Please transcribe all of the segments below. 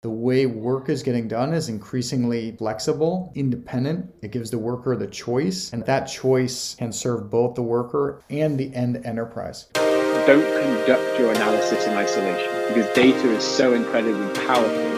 the way work is getting done is increasingly flexible, independent. It gives the worker the choice, and that choice can serve both the worker and the end enterprise. Don't conduct your analysis in isolation because data is so incredibly powerful.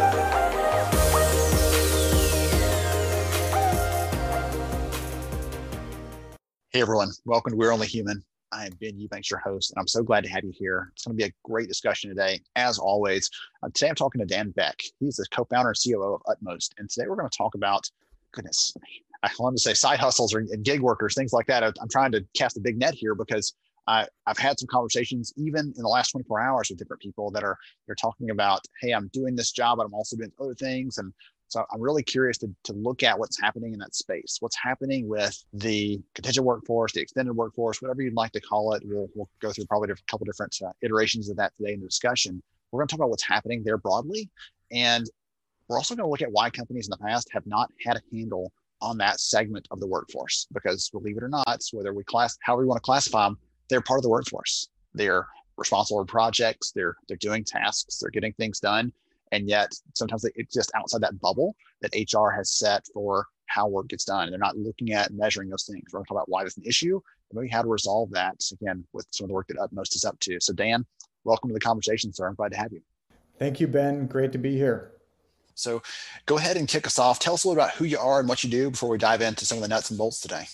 Hey everyone, welcome to We're Only Human. I am Ben Eubanks, your host, and I'm so glad to have you here. It's going to be a great discussion today, as always. Uh, today I'm talking to Dan Beck. He's the co-founder and COO of Utmost, and today we're going to talk about, goodness, I want to say side hustles or, gig workers, things like that. I'm trying to cast a big net here because I, I've had some conversations even in the last 24 hours with different people that are they're talking about, hey, I'm doing this job, but I'm also doing other things, and so I'm really curious to, to look at what's happening in that space. What's happening with the contingent workforce, the extended workforce, whatever you'd like to call it. We'll, we'll go through probably a couple different uh, iterations of that today in the discussion. We're going to talk about what's happening there broadly. And we're also going to look at why companies in the past have not had a handle on that segment of the workforce. Because believe it or not, whether we class, however we want to classify them, they're part of the workforce. They're responsible for projects, they're, they're doing tasks, they're getting things done and yet sometimes it's just outside that bubble that HR has set for how work gets done. They're not looking at measuring those things. We're going to talk about why it's an issue and maybe how to resolve that again with some of the work that Utmost is up to. So Dan, welcome to the conversation, sir. I'm glad to have you. Thank you, Ben. Great to be here. So go ahead and kick us off. Tell us a little about who you are and what you do before we dive into some of the nuts and bolts today.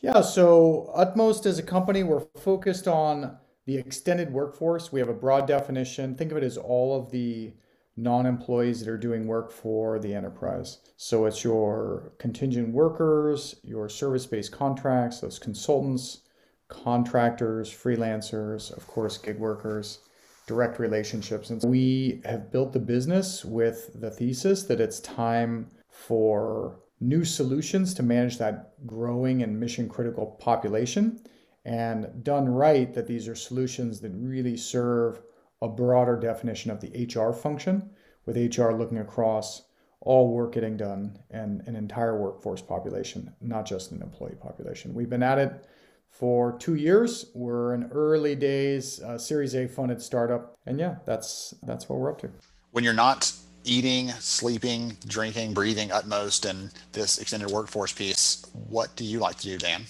Yeah, so Utmost as a company, we're focused on the extended workforce. We have a broad definition. Think of it as all of the non employees that are doing work for the enterprise. So it's your contingent workers, your service based contracts, those consultants, contractors, freelancers, of course, gig workers, direct relationships. And we have built the business with the thesis that it's time for new solutions to manage that growing and mission critical population. And done right, that these are solutions that really serve a broader definition of the HR function, with HR looking across all work getting done and an entire workforce population, not just an employee population. We've been at it for two years. We're in early days, uh, Series A funded startup, and yeah, that's that's what we're up to. When you're not eating, sleeping, drinking, breathing utmost, and this extended workforce piece, what do you like to do, Dan?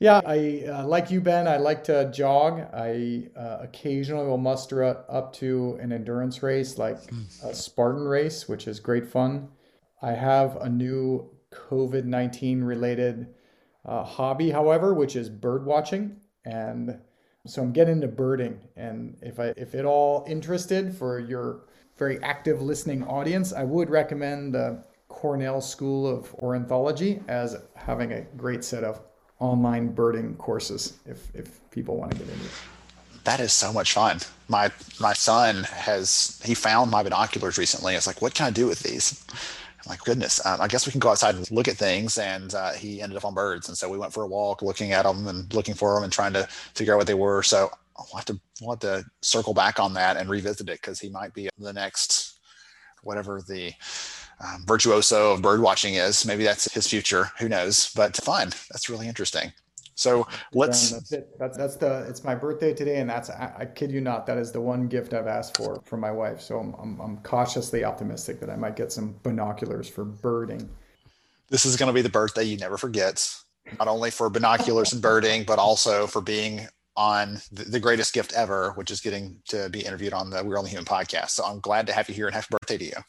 Yeah, I uh, like you, Ben. I like to jog. I uh, occasionally will muster up to an endurance race like a Spartan race, which is great fun. I have a new COVID 19 related uh, hobby, however, which is bird watching. And so I'm getting into birding. And if I, if at all interested for your very active listening audience, I would recommend the Cornell School of Ornithology as having a great set of online birding courses if if people want to get into it. That is so much fun. My my son has he found my binoculars recently. It's like, what can I do with these? I'm like, goodness, um, I guess we can go outside and look at things. And uh, he ended up on birds, and so we went for a walk, looking at them and looking for them and trying to figure out what they were. So I'll have to we'll have to circle back on that and revisit it because he might be the next whatever the um, virtuoso of bird watching is. Maybe that's his future. Who knows? But fine. That's really interesting. So let's. That's it. That's, that's the. It's my birthday today, and that's. I, I, kid you not. That is the one gift I've asked for from my wife. So I'm, I'm, I'm cautiously optimistic that I might get some binoculars for birding. This is going to be the birthday you never forget. Not only for binoculars and birding, but also for being on the, the, greatest gift ever, which is getting to be interviewed on the We're Only Human podcast. So I'm glad to have you here and happy birthday to you.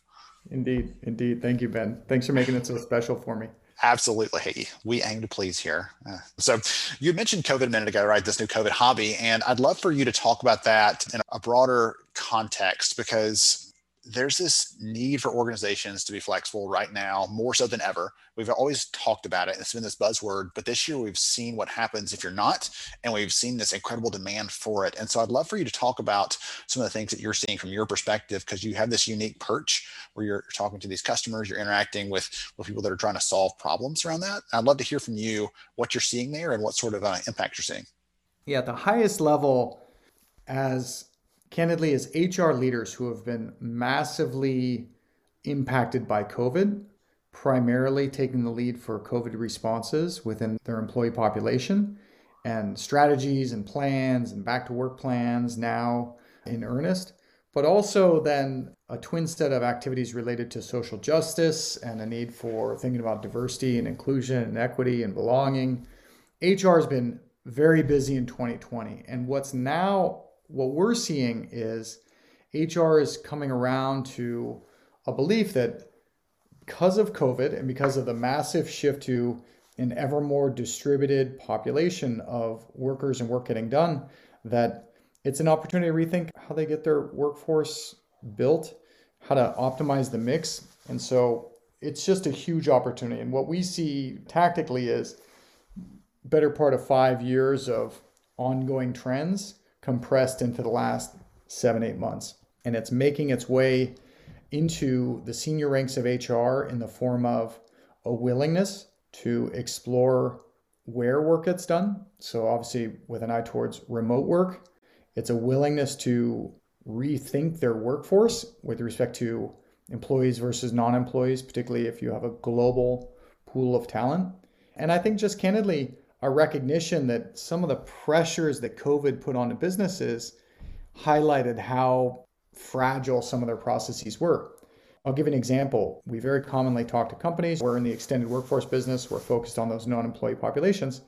Indeed, indeed. Thank you, Ben. Thanks for making it so special for me. Absolutely. Hey, we aim to please here. Uh, so you mentioned COVID a minute ago, right? This new COVID hobby. And I'd love for you to talk about that in a broader context because there's this need for organizations to be flexible right now, more so than ever. We've always talked about it. It's been this buzzword, but this year we've seen what happens if you're not, and we've seen this incredible demand for it. And so I'd love for you to talk about some of the things that you're seeing from your perspective, because you have this unique perch where you're talking to these customers, you're interacting with, with people that are trying to solve problems around that. I'd love to hear from you what you're seeing there and what sort of uh, impact you're seeing. Yeah, the highest level, as candidly as HR leaders who have been massively impacted by COVID, primarily taking the lead for COVID responses within their employee population and strategies and plans and back to work plans now in earnest, but also then a twin set of activities related to social justice and a need for thinking about diversity and inclusion and equity and belonging. HR has been very busy in 2020. And what's now what we're seeing is HR is coming around to a belief that because of COVID and because of the massive shift to an ever more distributed population of workers and work getting done, that it's an opportunity to rethink how they get their workforce built, how to optimize the mix. And so it's just a huge opportunity. And what we see tactically is better part of five years of ongoing trends compressed into the last seven, eight months. And it's making its way into the senior ranks of HR in the form of a willingness to explore where work gets done. So, obviously, with an eye towards remote work, it's a willingness to rethink their workforce with respect to employees versus non employees, particularly if you have a global pool of talent. And I think just candidly, a recognition that some of the pressures that COVID put onto businesses highlighted how fragile some of their processes were. I'll give an example. We very commonly talk to companies. We're in the extended workforce business, we're focused on those non employee populations.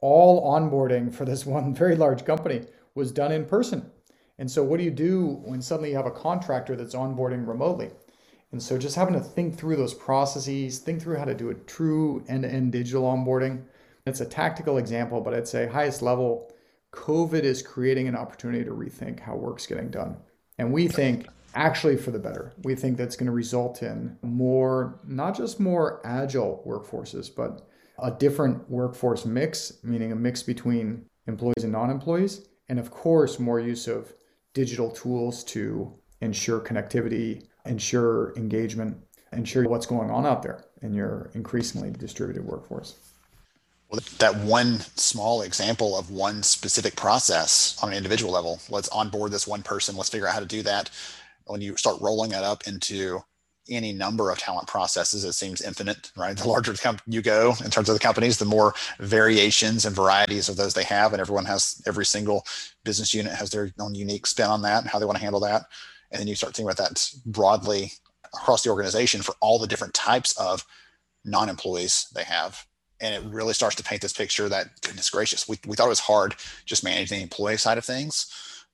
All onboarding for this one very large company was done in person. And so, what do you do when suddenly you have a contractor that's onboarding remotely? And so, just having to think through those processes, think through how to do a true end to end digital onboarding it's a tactical example, but I'd say highest level, COVID is creating an opportunity to rethink how work's getting done. And we think actually for the better. We think that's going to result in more, not just more agile workforces, but a different workforce mix, meaning a mix between employees and non employees. And of course, more use of digital tools to ensure connectivity, ensure engagement, ensure what's going on out there in your increasingly distributed workforce that one small example of one specific process on an individual level. Let's onboard this one person. Let's figure out how to do that. When you start rolling that up into any number of talent processes, it seems infinite, right? The larger you go in terms of the companies, the more variations and varieties of those they have, and everyone has every single business unit has their own unique spin on that and how they want to handle that. And then you start thinking about that broadly across the organization for all the different types of non-employees they have and it really starts to paint this picture that goodness gracious we, we thought it was hard just managing the employee side of things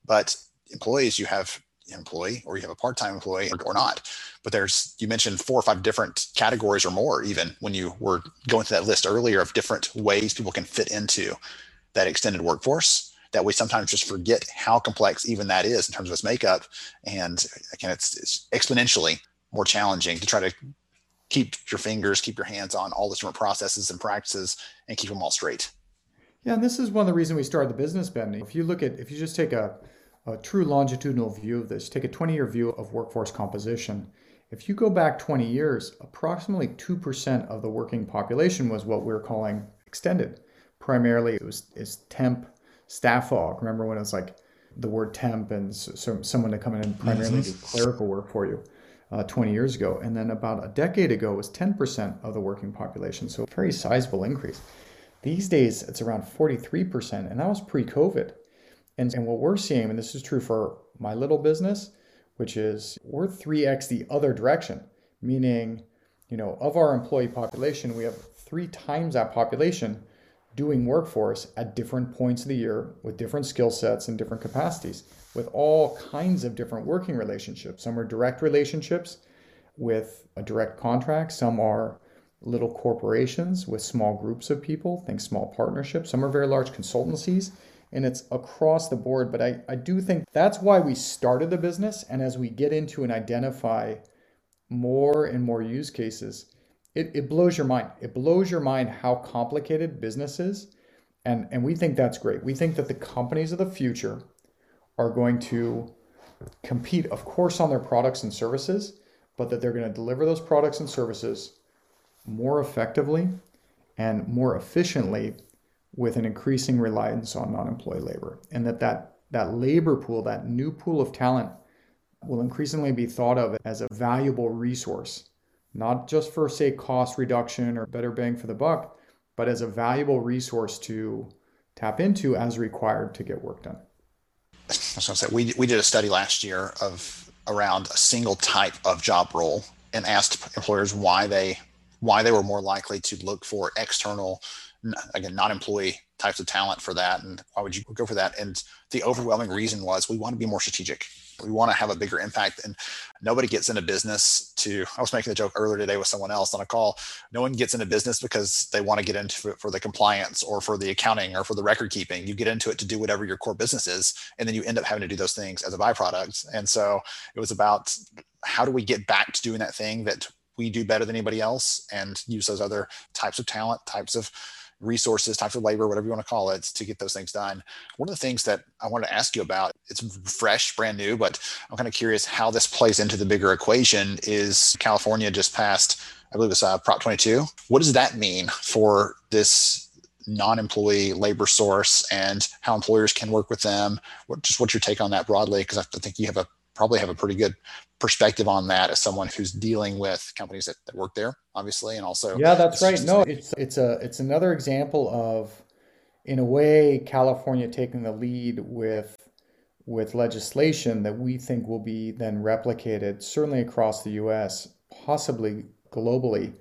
but employees you have an employee or you have a part-time employee or, or, not. But there's you mentioned four or five different categories or more even when you were going through that list earlier of different ways people can fit into that extended workforce that we sometimes just forget how complex even that is in terms of its makeup. And again it's, it's exponentially more challenging to try to keep your fingers, keep your hands on all the different processes and practices and keep them all straight. Yeah, and this is one of the reasons we started the business bending. If you look at, if you just take a, a true longitudinal view of this, take a 20 year view of workforce composition. If you go back 20 years, approximately 2% of the working population was what we we're calling extended. Primarily, it was is temp staff aug. Remember when it was like the word temp and so, someone to come in and primarily mm-hmm. do clerical work for you uh, 20 years ago. And then about a decade ago was 10% of the working population. So a very sizable increase. These days, it's around 43%, and that was pre COVID. And, and what we're seeing, and this is true for my little business, which is we're 3x the other direction, meaning, you know, of our employee population, we have three times that population doing workforce at different points of the year with different skill sets and different capacities with all kinds of different working relationships. Some are direct relationships with a direct contract, some are little corporations with small groups of people, think small partnerships. Some are very large consultancies and it's across the board. But I, I do think that's why we started the business. And as we get into and identify more and more use cases, it, it blows your mind. It blows your mind how complicated business is. And, and we think that's great. We think that the companies of the future are going to compete, of course, on their products and services, but that they're going to deliver those products and services more effectively and more efficiently with an increasing reliance on non-employee labor and that that, that labor pool that new pool of talent will increasingly be thought of as a valuable resource not just for say cost reduction or better bang for the buck but as a valuable resource to tap into as required to get work done. So say we, we did a study last year of around a single type of job role and asked employers why they why they were more likely to look for external again non-employee types of talent for that and why would you go for that? And the overwhelming reason was we want to be more strategic. We want to have a bigger impact and nobody gets into business to i was making the joke earlier today with someone else on a call no one gets into business because they want to get into it for the compliance or for the accounting or for the record keeping. You get into it to do whatever your core business is and then you end up having to do those things as a byproduct. And so it was about how do we get back to doing that thing that we do better than anybody else and use those other types of talent types of resources, types of labor, whatever you want to call it, to get those things done. One of the things that I wanted to ask you about, it's fresh, brand new, but I'm kind of curious how this plays into the bigger equation is California just passed, I believe it's uh, Prop 22. What does that mean for this non-employee labor source and how employers can work with them? What, just what's your take on that broadly? Because I think you have a probably have a pretty good perspective on that as someone who's dealing with companies that, that work there obviously and also yeah that's right. no it's it's a it's another example of in a way california taking the lead with with legislation that we think will be then replicated certainly across the us possibly globally.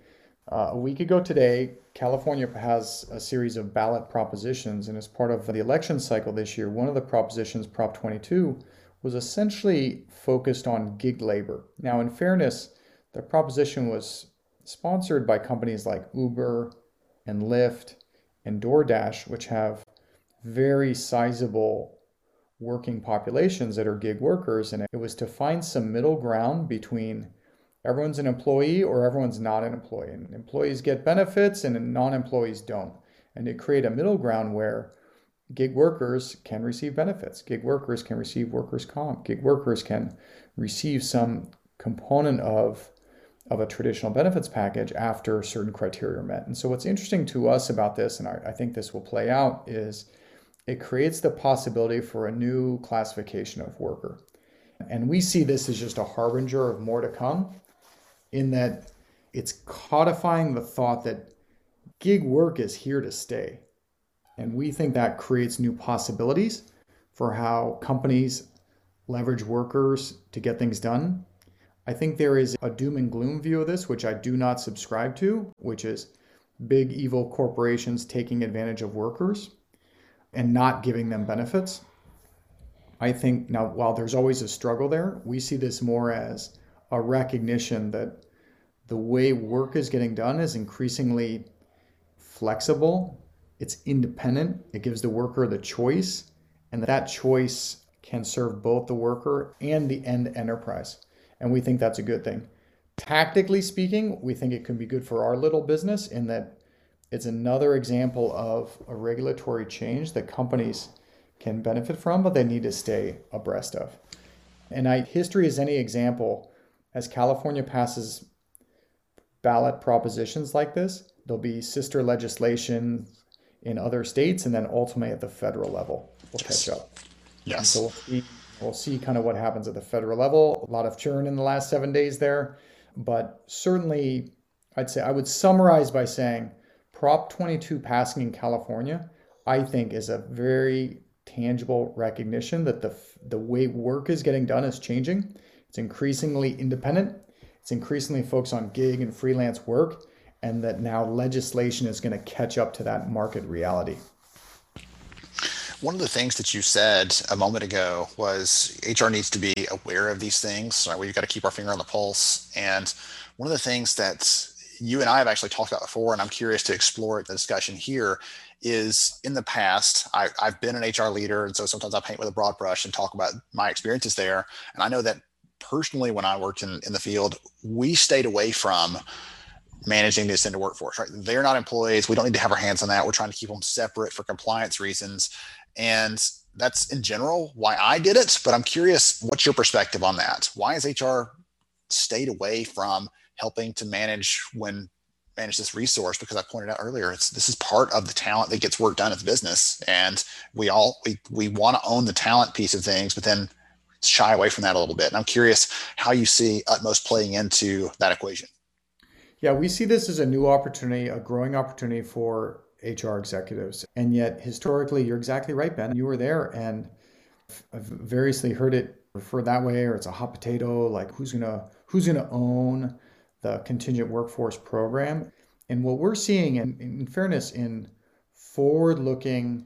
Uh, a week ago today california has a series of ballot propositions and as part of the election cycle this year one of the propositions prop 22 was essentially focused on gig labor. Now, in fairness, the proposition was sponsored by companies like Uber and Lyft and DoorDash, which have very sizable working populations that are gig workers. And it was to find some middle ground between everyone's an employee or everyone's not an employee. And employees get benefits and non employees don't. And to create a middle ground where gig workers can receive benefits. Gig workers can receive workers' comp. Gig workers can receive some component of, of a traditional benefits package after certain criteria are met. And so, what's interesting to us about this, and I, I think this will play out, is it creates the possibility for a new classification of worker. And we see this as just a harbinger of more to come, in that it's codifying the thought that gig work is here to stay and we think that creates new possibilities for how companies leverage workers to get things done. I think there is a doom and gloom view of this, which I do not subscribe to, which is big evil corporations taking advantage of workers and not giving them benefits. I think now, while there's always a struggle there, we see this more as a recognition that the way work is getting done is increasingly flexible it's independent, it gives the worker the choice, and that choice can serve both the worker and the end enterprise. And we think that's a good thing. Tactically speaking, we think it can be good for our little business in that it's another example of a regulatory change that companies can benefit from, but they need to stay abreast of. And I, history is any example, as California passes ballot propositions like this, there'll be sister legislation in other states, and then ultimately at the federal level, we'll yes. catch up. Yes. And so we'll see, we'll see kind of what happens at the federal level. A lot of churn in the last seven days there, but certainly, I'd say I would summarize by saying Prop 22 passing in California, I think, is a very tangible recognition that the the way work is getting done is changing. It's increasingly independent. It's increasingly focused on gig and freelance work and that now legislation is going to catch up to that market reality. One of the things that you said a moment ago was HR needs to be aware of these things. Right? We've got to keep our finger on the pulse. And one of the things that you and I have actually talked about before, and I'm curious to explore the discussion here. Is in the past, I, I've been an HR leader, and so sometimes I paint with a broad brush and talk about my experiences there. And I know that personally, when I worked in, in the field, we stayed away from managing the extended workforce, right? They're not employees. We don't need to have our hands on that. We're trying to keep them separate for compliance reasons. And that's in general why I did it. But I'm curious, what's your perspective on that? Why has HR stayed away from helping to manage when manage this resource because I pointed out earlier it's this is part of the talent that gets work done at the business and we all we we want to own the talent piece of things but then shy away from that a little bit and I'm curious how you see Utmost playing into that equation. Yeah, we see this as a new opportunity, a growing opportunity for HR executives. And yet, historically, you're exactly right, Ben. You were there, and I've variously heard it referred that way, or it's a hot potato. Like who's gonna who's gonna own the contingent workforce program? And what we're seeing, in, in fairness, in forward-looking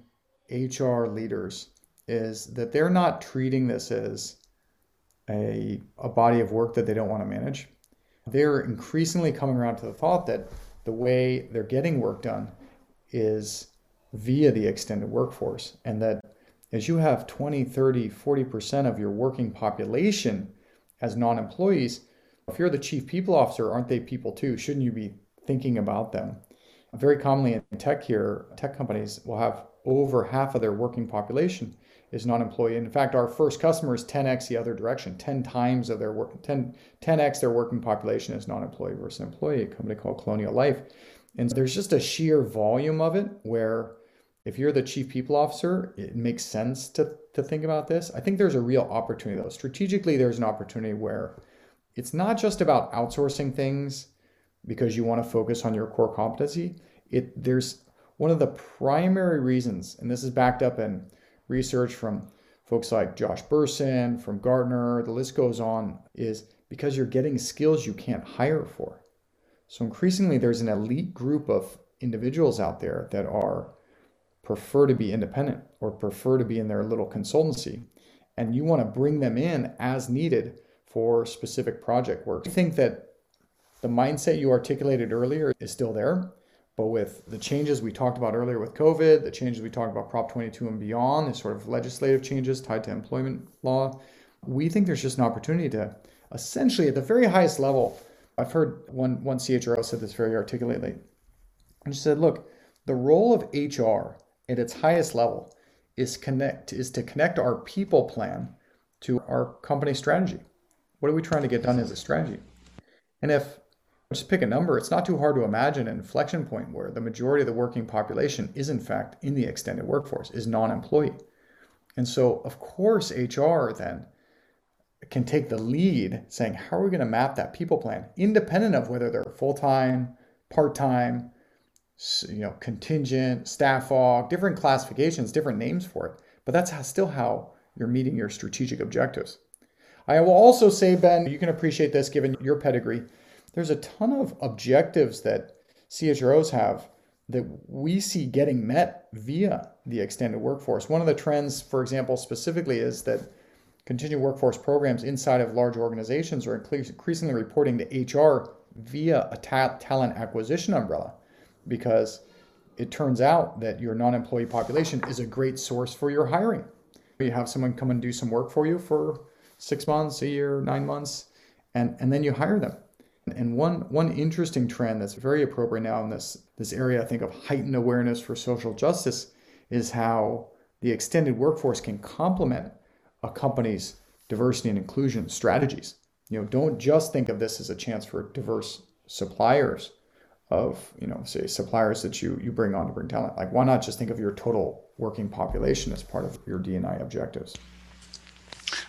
HR leaders, is that they're not treating this as a, a body of work that they don't want to manage they're increasingly coming around to the thought that the way they're getting work done is via the extended workforce and that as you have 20 30 40% of your working population as non-employees if you're the chief people officer aren't they people too? Shouldn't you be thinking about them? Very commonly in tech here tech companies will have over half of their working population is non-employee. And In fact, our first customer is 10x the other direction, 10 times of their work, 10, 10x their working population is non-employee versus employee, a company called Colonial Life. And there's just a sheer volume of it where if you're the chief people officer, it makes sense to, to think about this. I think there's a real opportunity though. Strategically, there's an opportunity where it's not just about outsourcing things because you want to focus on your core competency. It there's one of the primary reasons, and this is backed up in research from folks like Josh Bersin, from Gartner, the list goes on, is because you're getting skills you can't hire for. So increasingly, there's an elite group of individuals out there that are prefer to be independent or prefer to be in their little consultancy. And you want to bring them in as needed for specific project work. I think that the mindset you articulated earlier is still there. But with the changes we talked about earlier with COVID, the changes we talked about Prop 22 and beyond, the sort of legislative changes tied to employment law, we think there's just an opportunity to essentially, at the very highest level, I've heard one, one CHRO said this very articulately. And she said, look, the role of HR at its highest level is connect is to connect our people plan to our company strategy. What are we trying to get done as a strategy? And if just pick a number, it's not too hard to imagine an inflection point where the majority of the working population is, in fact, in the extended workforce, is non employee. And so, of course, HR then can take the lead saying, how are we going to map that people plan, independent of whether they're full time, part time, you know, contingent, staff aug, different classifications, different names for it. But that's how, still how you're meeting your strategic objectives. I will also say, Ben, you can appreciate this given your pedigree there's a ton of objectives that CHROs have that we see getting met via the extended workforce. One of the trends, for example, specifically is that contingent workforce programs inside of large organizations are increasingly reporting to HR via a ta- talent acquisition umbrella because it turns out that your non employee population is a great source for your hiring. You have someone come and do some work for you for six months, a year, nine months, and, and then you hire them. And one one interesting trend that's very appropriate now in this this area, I think, of heightened awareness for social justice, is how the extended workforce can complement a company's diversity and inclusion strategies. You know, don't just think of this as a chance for diverse suppliers of, you know, say suppliers that you you bring on to bring talent. Like, why not just think of your total working population as part of your D&I objectives?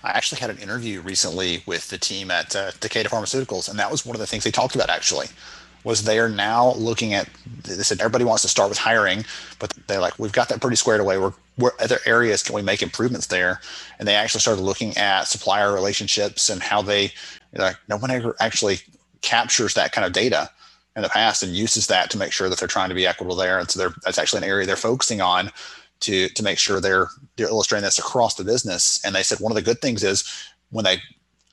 I actually had an interview recently with the team at uh, Takeda Pharmaceuticals, and that was one of the things they talked about actually was they are now looking at they said everybody wants to start with hiring but they're like we've got that pretty squared away. We're what other areas can we make improvements there? And they actually started looking at supplier relationships and how they like no one ever actually captures that kind of data in the past and uses that to make sure that they're trying to be equitable there. And so that's actually an area they're focusing on to to make sure they're they're illustrating this across the business. And they said one of the good things is when they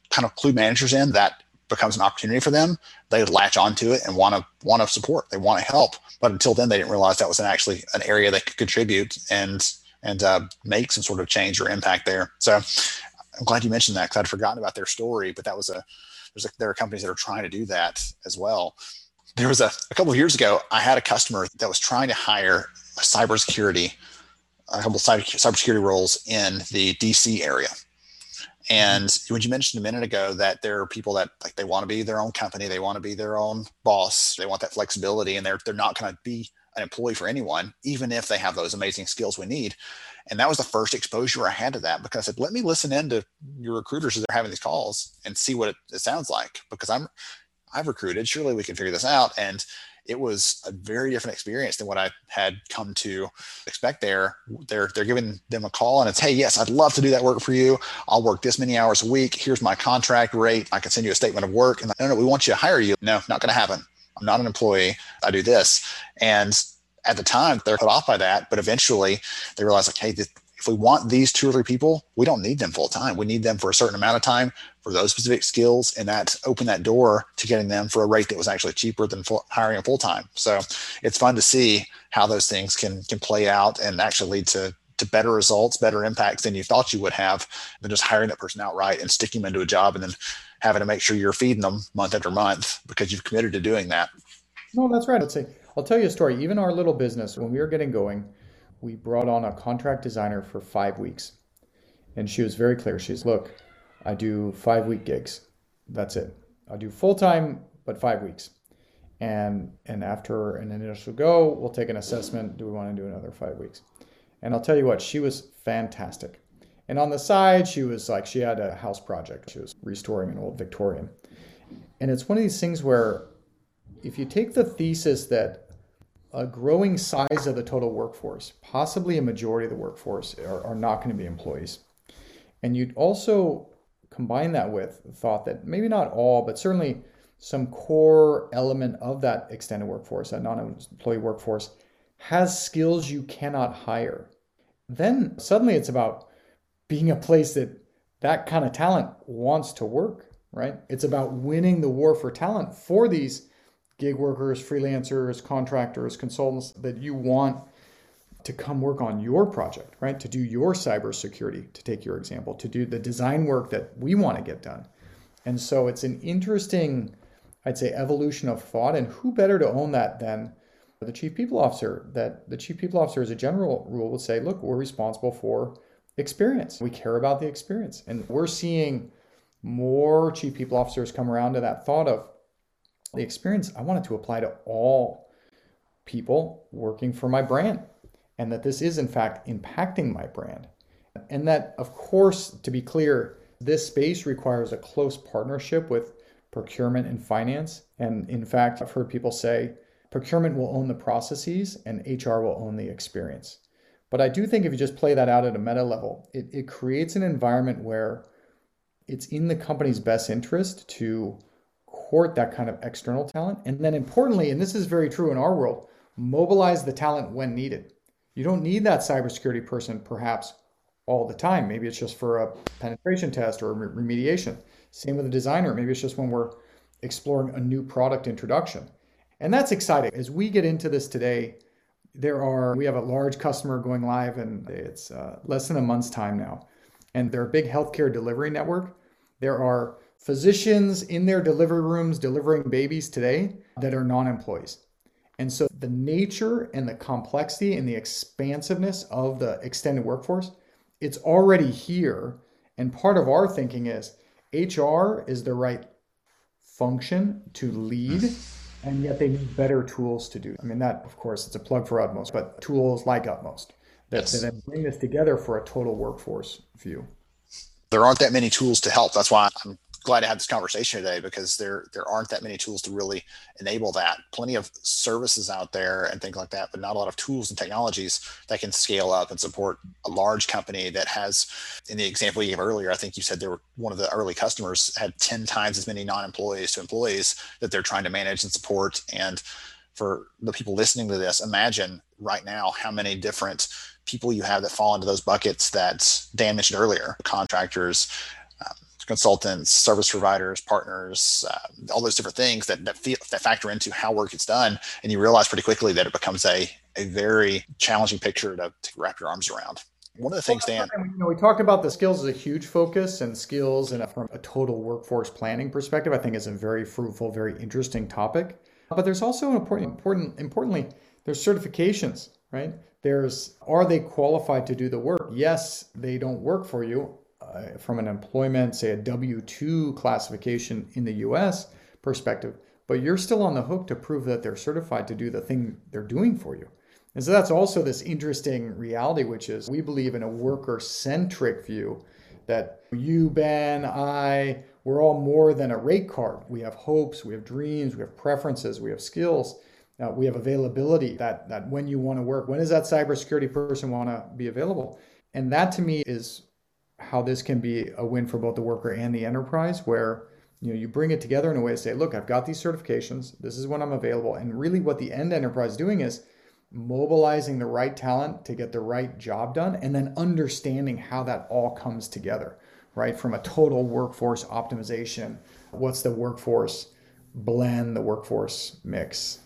kind of clue managers in that becomes an opportunity for them, they latch onto it and want to want to support. They want to help. But until then, they didn't realize that was an actually an area they could contribute and and uh, make some sort of change or impact there. So I'm glad you mentioned that because I'd forgotten about their story. But that was a there's a, there are companies that are trying to do that as well. There was a, a couple of years ago, I had a customer that was trying to hire a cybersecurity, a couple of cyber, cybersecurity roles in the DC area. And mm-hmm. when you mentioned a minute ago that there are people that like they want to be their own company, they want to be their own boss, they want that flexibility, and they're they're not going to be an employee for anyone, even if they have those amazing skills we need. And that was the first exposure I had to that because I said, let me listen in to your recruiters as they're having these calls and see what it, it sounds like because I'm I've recruited. Surely we can figure this out. And it was a very different experience than what I had come to expect there. They're they're giving them a call and it's, hey, yes, I'd love to do that work for you. I'll work this many hours a week. Here's my contract rate. I can send you a statement of work. And no, no, we want you to hire you. No, not going to happen. I'm not an employee. I do this. And at the time, they're put off by that. But eventually they realize, like, hey, if we want these two or three people, we don't need them full time. We need them for a certain amount of time for those specific skills, and that opened that door to getting them for a rate that was actually cheaper than full, hiring a full time. So it's fun to see how those things can can play out and actually lead to to better results, better impacts than you thought you would have than just hiring that person outright and sticking them into a job and then having to make sure you're feeding them month after month because you've committed to doing that. No, that's right. I'd say I'll tell you a story. Even our little business, when we were getting going, we brought on a contract designer for five weeks. And she was very clear. She's, look, I do five week gigs. That's it. I do full time, but five weeks. And and after an initial go, we'll take an assessment. Do we want to do another five weeks? And I'll tell you what, she was fantastic. And on the side, she was like, she had a house project. She was restoring an old Victorian. And it's one of these things where if you take the thesis that a growing size of the total workforce, possibly a majority of the workforce, are, are not going to be employees. And you'd also combine that with the thought that maybe not all, but certainly some core element of that extended workforce, that non employee workforce, has skills you cannot hire. Then suddenly it's about being a place that that kind of talent wants to work, right? It's about winning the war for talent for these gig workers, freelancers, contractors, consultants that you want to come work on your project, right? To do your cybersecurity, to take your example, to do the design work that we want to get done. And so it's an interesting, I'd say, evolution of thought. And who better to own that than the chief people officer? That the chief people officer, as a general rule, would say, look, we're responsible for experience. We care about the experience. And we're seeing more chief people officers come around to that thought of the experience, I want it to apply to all people working for my brand. And that this is, in fact, impacting my brand. And that, of course, to be clear, this space requires a close partnership with procurement and finance. And in fact, I've heard people say procurement will own the processes and HR will own the experience. But I do think if you just play that out at a meta level, it, it creates an environment where it's in the company's best interest to court that kind of external talent. And then importantly, and this is very true in our world, mobilize the talent when needed. You don't need that cybersecurity person perhaps all the time. Maybe it's just for a penetration test or remediation. Same with a designer. Maybe it's just when we're exploring a new product introduction. And that's exciting. As we get into this today, there are, we have a large customer going live and it's uh, less than a month's time now. And they're a big healthcare delivery network. There are physicians in their delivery rooms delivering babies today that are non employees. And so the nature and the complexity and the expansiveness of the extended workforce, it's already here. And part of our thinking is HR is the right function to lead, and yet they need better tools to do. I mean, that, of course, it's a plug for Utmost, but tools like Utmost that, yes. that bring this together for a total workforce view. There aren't that many tools to help. That's why I'm glad to have this conversation today because there there aren't that many tools to really enable that. Plenty of services out there and things like that, but not a lot of tools and technologies that can scale up and support a large company that has. In the example you gave earlier, I think you said there were one of the early customers had ten times as many non-employees to employees that they're trying to manage and support. And for the people listening to this, imagine right now how many different people you have that fall into those buckets that Dan mentioned earlier contractors, consultants, service providers, partners, uh, all those different things that that, feel, that factor into how work gets done, and you realize pretty quickly that it becomes a a very challenging picture to, to wrap your arms around. One of the things, Dan, you know, we talked about the skills as a huge focus, and skills, and from a total workforce planning perspective, I think is a very fruitful, very interesting topic. But there's also an important, important, importantly, there's certifications, right? There's are they qualified to do the work? Yes, they don't work for you uh, from an employment, say a W two classification in the U.S. perspective, but you're still on the hook to prove that they're certified to do the thing they're doing for you. And so that's also this interesting reality, which is we believe in a worker centric view that you, Ben, I, we're all more than a rate card. We have hopes, we have dreams, we have preferences, we have skills, uh, we have availability that, that when you want to work, when does that cybersecurity person want to be available? And that to me is how this can be a win for both the worker and the enterprise, where you know you bring it together in a way to say, look, I've got these certifications, this is when I'm available. And really what the end enterprise is doing is mobilizing the right talent to get the right job done, and then understanding how that all comes together, right? From a total workforce optimization, what's the workforce blend, the workforce mix?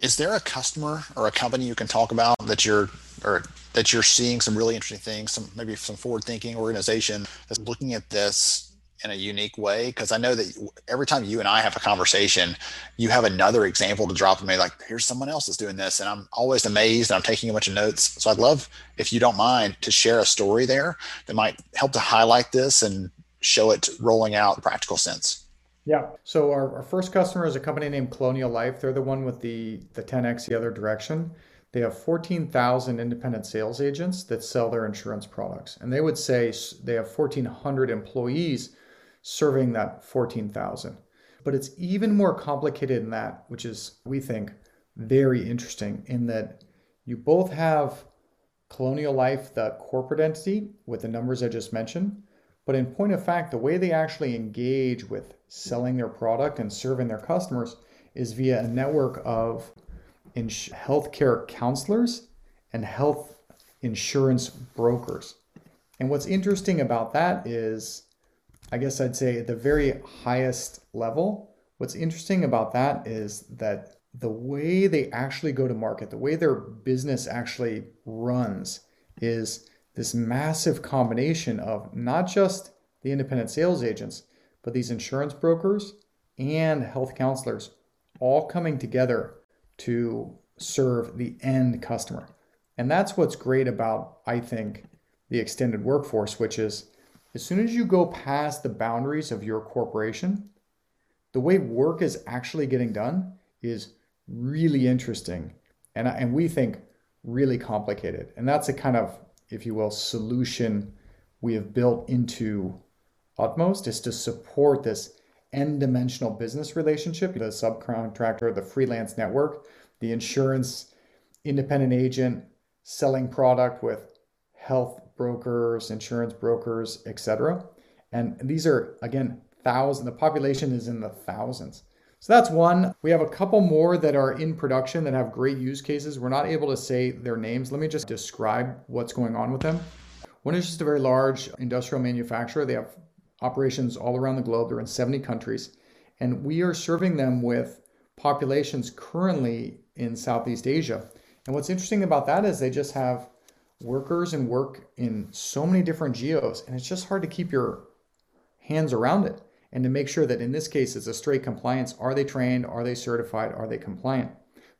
Is there a customer or a company you can talk about that you're or that you're seeing some really interesting things, some maybe some forward-thinking organization that's looking at this in a unique way because I know that every time you and I have a conversation, you have another example to drop to me. Like, here's someone else that's doing this, and I'm always amazed. And I'm taking a bunch of notes. So I'd love if you don't mind to share a story there that might help to highlight this and show it rolling out practical sense. Yeah. So our, our first customer is a company named Colonial Life. They're the one with the the 10x the other direction. They have 14,000 independent sales agents that sell their insurance products. And they would say they have 1,400 employees serving that 14,000. But it's even more complicated than that, which is, we think, very interesting in that you both have Colonial Life, the corporate entity, with the numbers I just mentioned. But in point of fact, the way they actually engage with selling their product and serving their customers is via a network of ins- healthcare counselors and health insurance brokers. And what's interesting about that is I guess I'd say at the very highest level, what's interesting about that is that the way they actually go to market, the way their business actually runs, is this massive combination of not just the independent sales agents, but these insurance brokers and health counselors all coming together to serve the end customer. And that's what's great about, I think, the extended workforce, which is as soon as you go past the boundaries of your corporation, the way work is actually getting done is really interesting and, and we think really complicated. And that's a kind of, if you will, solution we have built into Utmost is to support this n dimensional business relationship the subcontractor, the freelance network, the insurance independent agent selling product with health brokers, insurance brokers, etc. And these are again thousands. The population is in the thousands. So that's one. We have a couple more that are in production that have great use cases. We're not able to say their names. Let me just describe what's going on with them. One is just a very large industrial manufacturer. They have operations all around the globe. They're in 70 countries. And we are serving them with populations currently in Southeast Asia. And what's interesting about that is they just have workers and work in so many different geos, and it's just hard to keep your hands around it and to make sure that in this case it's a straight compliance. Are they trained? Are they certified? Are they compliant?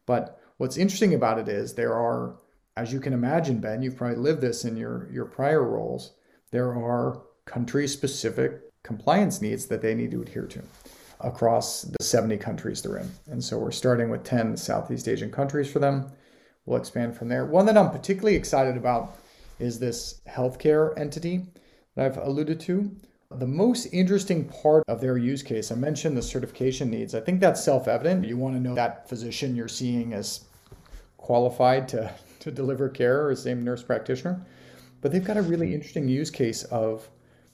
But what's interesting about it is there are, as you can imagine, Ben, you've probably lived this in your, your prior roles, there are country specific compliance needs that they need to adhere to across the 70 countries they're in. And so we're starting with 10 Southeast Asian countries for them we'll expand from there. One that I'm particularly excited about is this healthcare entity that I've alluded to. The most interesting part of their use case, I mentioned the certification needs. I think that's self evident. You want to know that physician you're seeing is qualified to, to deliver care or same nurse practitioner. But they've got a really interesting use case of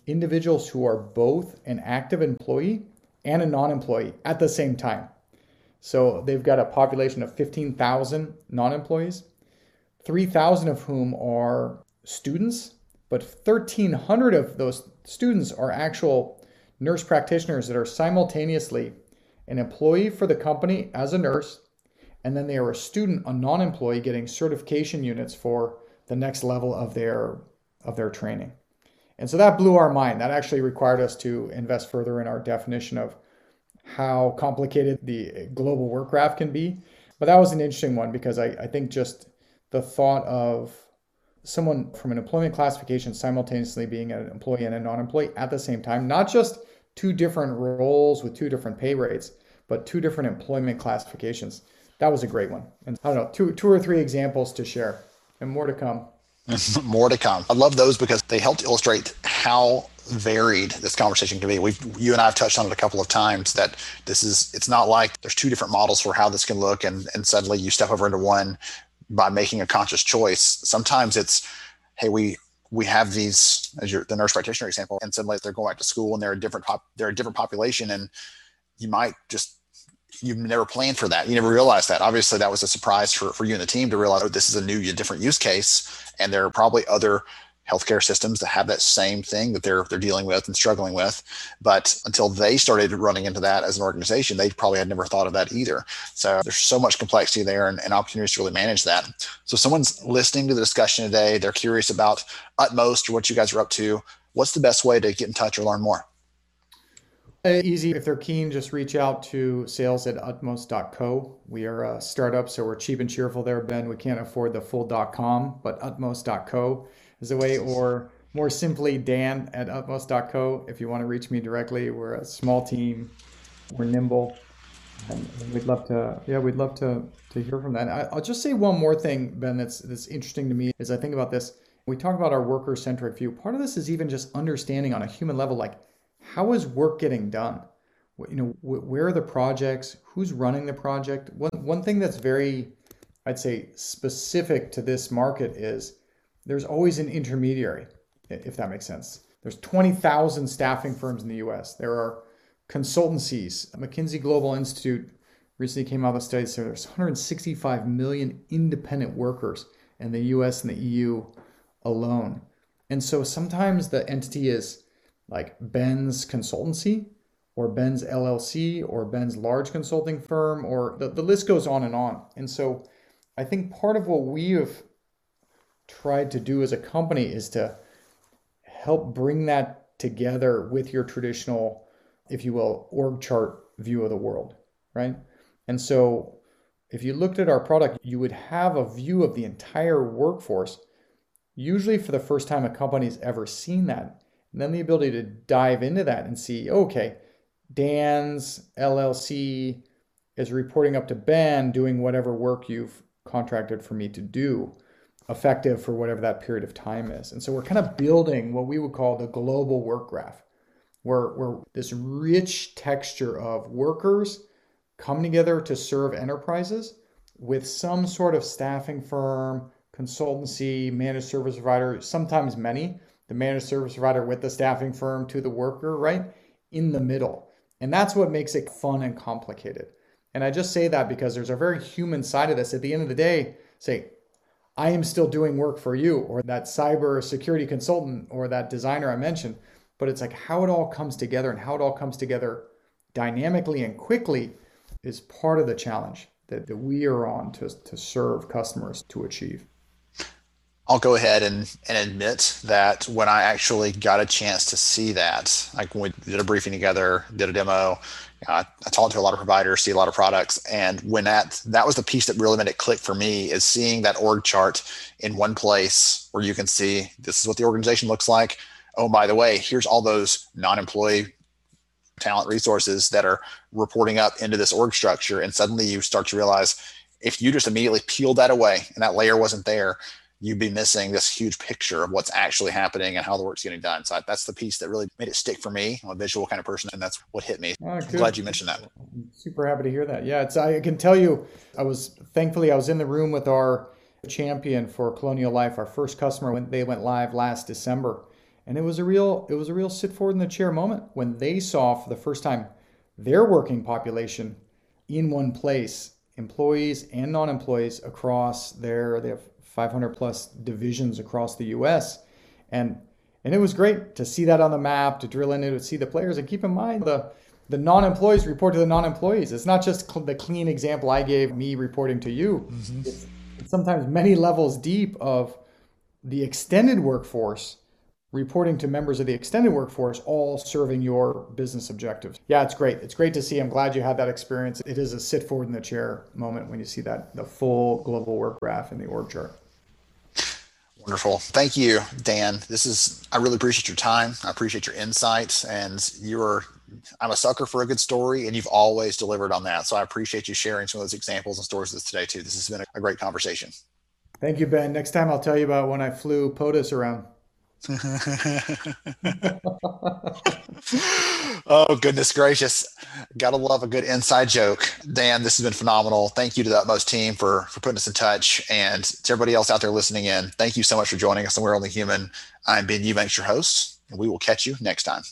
individuals who are both an active employee and a non employee at the same time. So they've got a population of 15,000 non employees, 3,000 of whom are students, but 1,300 of those students are actual nurse practitioners that are simultaneously an employee for the company as a nurse, and then they are a student, a non-employee getting certification units for the next level of their of their training. And so that blew our mind. That actually required us to invest further in our definition of how complicated the global work graph can be. But that was an interesting one because I, I think just the thought of someone from an employment classification simultaneously being an employee and a non-employee at the same time, not just two different roles with two different pay rates, but two different employment classifications. That was a great one. And I don't know, two two or three examples to share and more to come. more to come. I love those because they helped illustrate how varied this conversation can be. We've you and I have touched on it a couple of times that this is it's not like there's two different models for how this can look and and suddenly you step over into one by making a conscious choice. Sometimes it's hey we we have these as your the nurse practitioner example and suddenly they're going back to school and they're a different pop they're a different population and you might just you've never planned for that. You never realized that. Obviously, that was a surprise for, for you and the team to realize, oh, this is a new, different use case. And there are probably other healthcare systems that have that same thing that they're they're dealing with and struggling with. But until they started running into that as an organization, they probably had never thought of that either. So there's so much complexity there and, and opportunities to really manage that. So someone's listening to the discussion today, they're curious about Utmost or what you guys are up to. What's the best way to get in touch or learn more? Uh, easy. If they're keen, just reach out to sales at utmost.co. We are a startup, so we're cheap and cheerful there, Ben. We can't afford the full .com, but utmost.co is a way, or more simply, Dan at utmost.co. If you want to reach me directly, we're a small team, we're nimble, and we'd love to. Yeah, we'd love to to hear from that. I, will just say one more thing, Ben. That's that's interesting to me as I think about this. We talk about our worker centric view. Part of this is even just understanding on a human level, like how is work getting done? You know, where are the projects? Who's running the project? One, one thing that's very, I'd say, specific to this market is there's always an intermediary, if that makes sense. There's 20,000 staffing firms in the US. There are consultancies. McKinsey Global Institute recently came out with a study that said there's 165 million independent workers in the US and the EU alone. And so sometimes the entity is like Ben's consultancy or Ben's LLC or Ben's large consulting firm, or the, the list goes on and on. And so I think part of what we have tried to do as a company is to help bring that together with your traditional, if you will, org chart view of the world, right? And so if you looked at our product, you would have a view of the entire workforce. Usually, for the first time a company's ever seen that, and then the ability to dive into that and see, okay, Dan's LLC is reporting up to Ben doing whatever work you've contracted for me to do, effective for whatever that period of time is. And so we're kind of building what we would call the global work graph, where, where this rich texture of workers come together to serve enterprises with some sort of staffing firm, consultancy, managed service provider, sometimes many the managed service provider with the staffing firm to the worker, right? In the middle. And that's what makes it fun and complicated. And I just say that because there's a very human side of this. At the end of the day, say, I am still doing work for you, or that cyber security consultant, or that designer I mentioned. But it's like how it all comes together and how it all comes together dynamically and quickly is part of the challenge that, that we are on to, to serve customers to achieve. I'll go ahead and, and admit that when I actually got a chance to see that, like when we did a briefing together, did a demo, I talked to a lot of providers, see a lot of products, and when that that was the piece that really made it click for me is seeing that org chart in one place where you can see this is what the organization looks like. Oh, by the way, here's all those non-employee talent resources that are reporting up into this org structure, and suddenly you start to realize if you just immediately peeled that away and that layer wasn't there, you'd be missing this huge picture of what's actually happening and how the work's getting done. So that's the piece that really made it stick for me. I'm a visual kind of person, and that's what hit me. Oh, I'm glad you mentioned that. I'm super happy to hear that. Yeah, it's I can tell you, I was thankfully I was in the room with our champion for Colonial Life, our first customer when they went live last December, and it was a real it was a real sit forward in the chair moment when they saw for the first time their working population in one place employees and non-employees across their they have 500 plus divisions across the US. And And it was great to see that on the map, to drill into it, to see the players. And keep in mind, the, the non employees report to the non employees. It's not just cl- the clean example I gave, me reporting to you. Mm-hmm. It's, it's sometimes many levels deep of the extended workforce reporting to members of the extended workforce, all serving your business objectives. Yeah, it's great. It's great to see. I'm glad you had that experience. It is a sit forward in the chair moment when you see that the full global work graph in the org chart. Wonderful. Thank you, Dan. This is, I really appreciate your time. I appreciate your insights. And you're, I'm a sucker for a good story, and you've always delivered on that. So I appreciate you sharing some of those examples and stories with us today, too. This has been a great conversation. Thank you, Ben. Next time I'll tell you about when I flew POTUS around. oh goodness gracious. Gotta love a good inside joke. Dan this has been phenomenal. Thank you to the utmost team for for putting us in touch. And to everybody else out there listening in thank you so much for joining us and we're only human. I'm ben eubanks your host and we will catch you next time.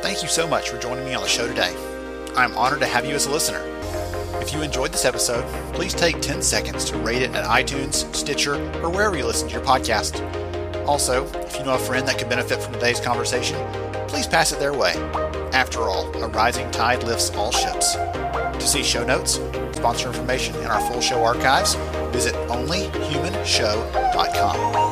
Thank you so much for joining me on the show today. I'm honored to have you as a listener if you enjoyed this episode, please take 10 seconds to rate it at iTunes, Stitcher, or wherever you listen to your podcast. Also, if you know a friend that could benefit from today's conversation, please pass it their way. After all, a rising tide lifts all ships. To see show notes, sponsor information, and our full show archives, visit onlyhumanshow.com.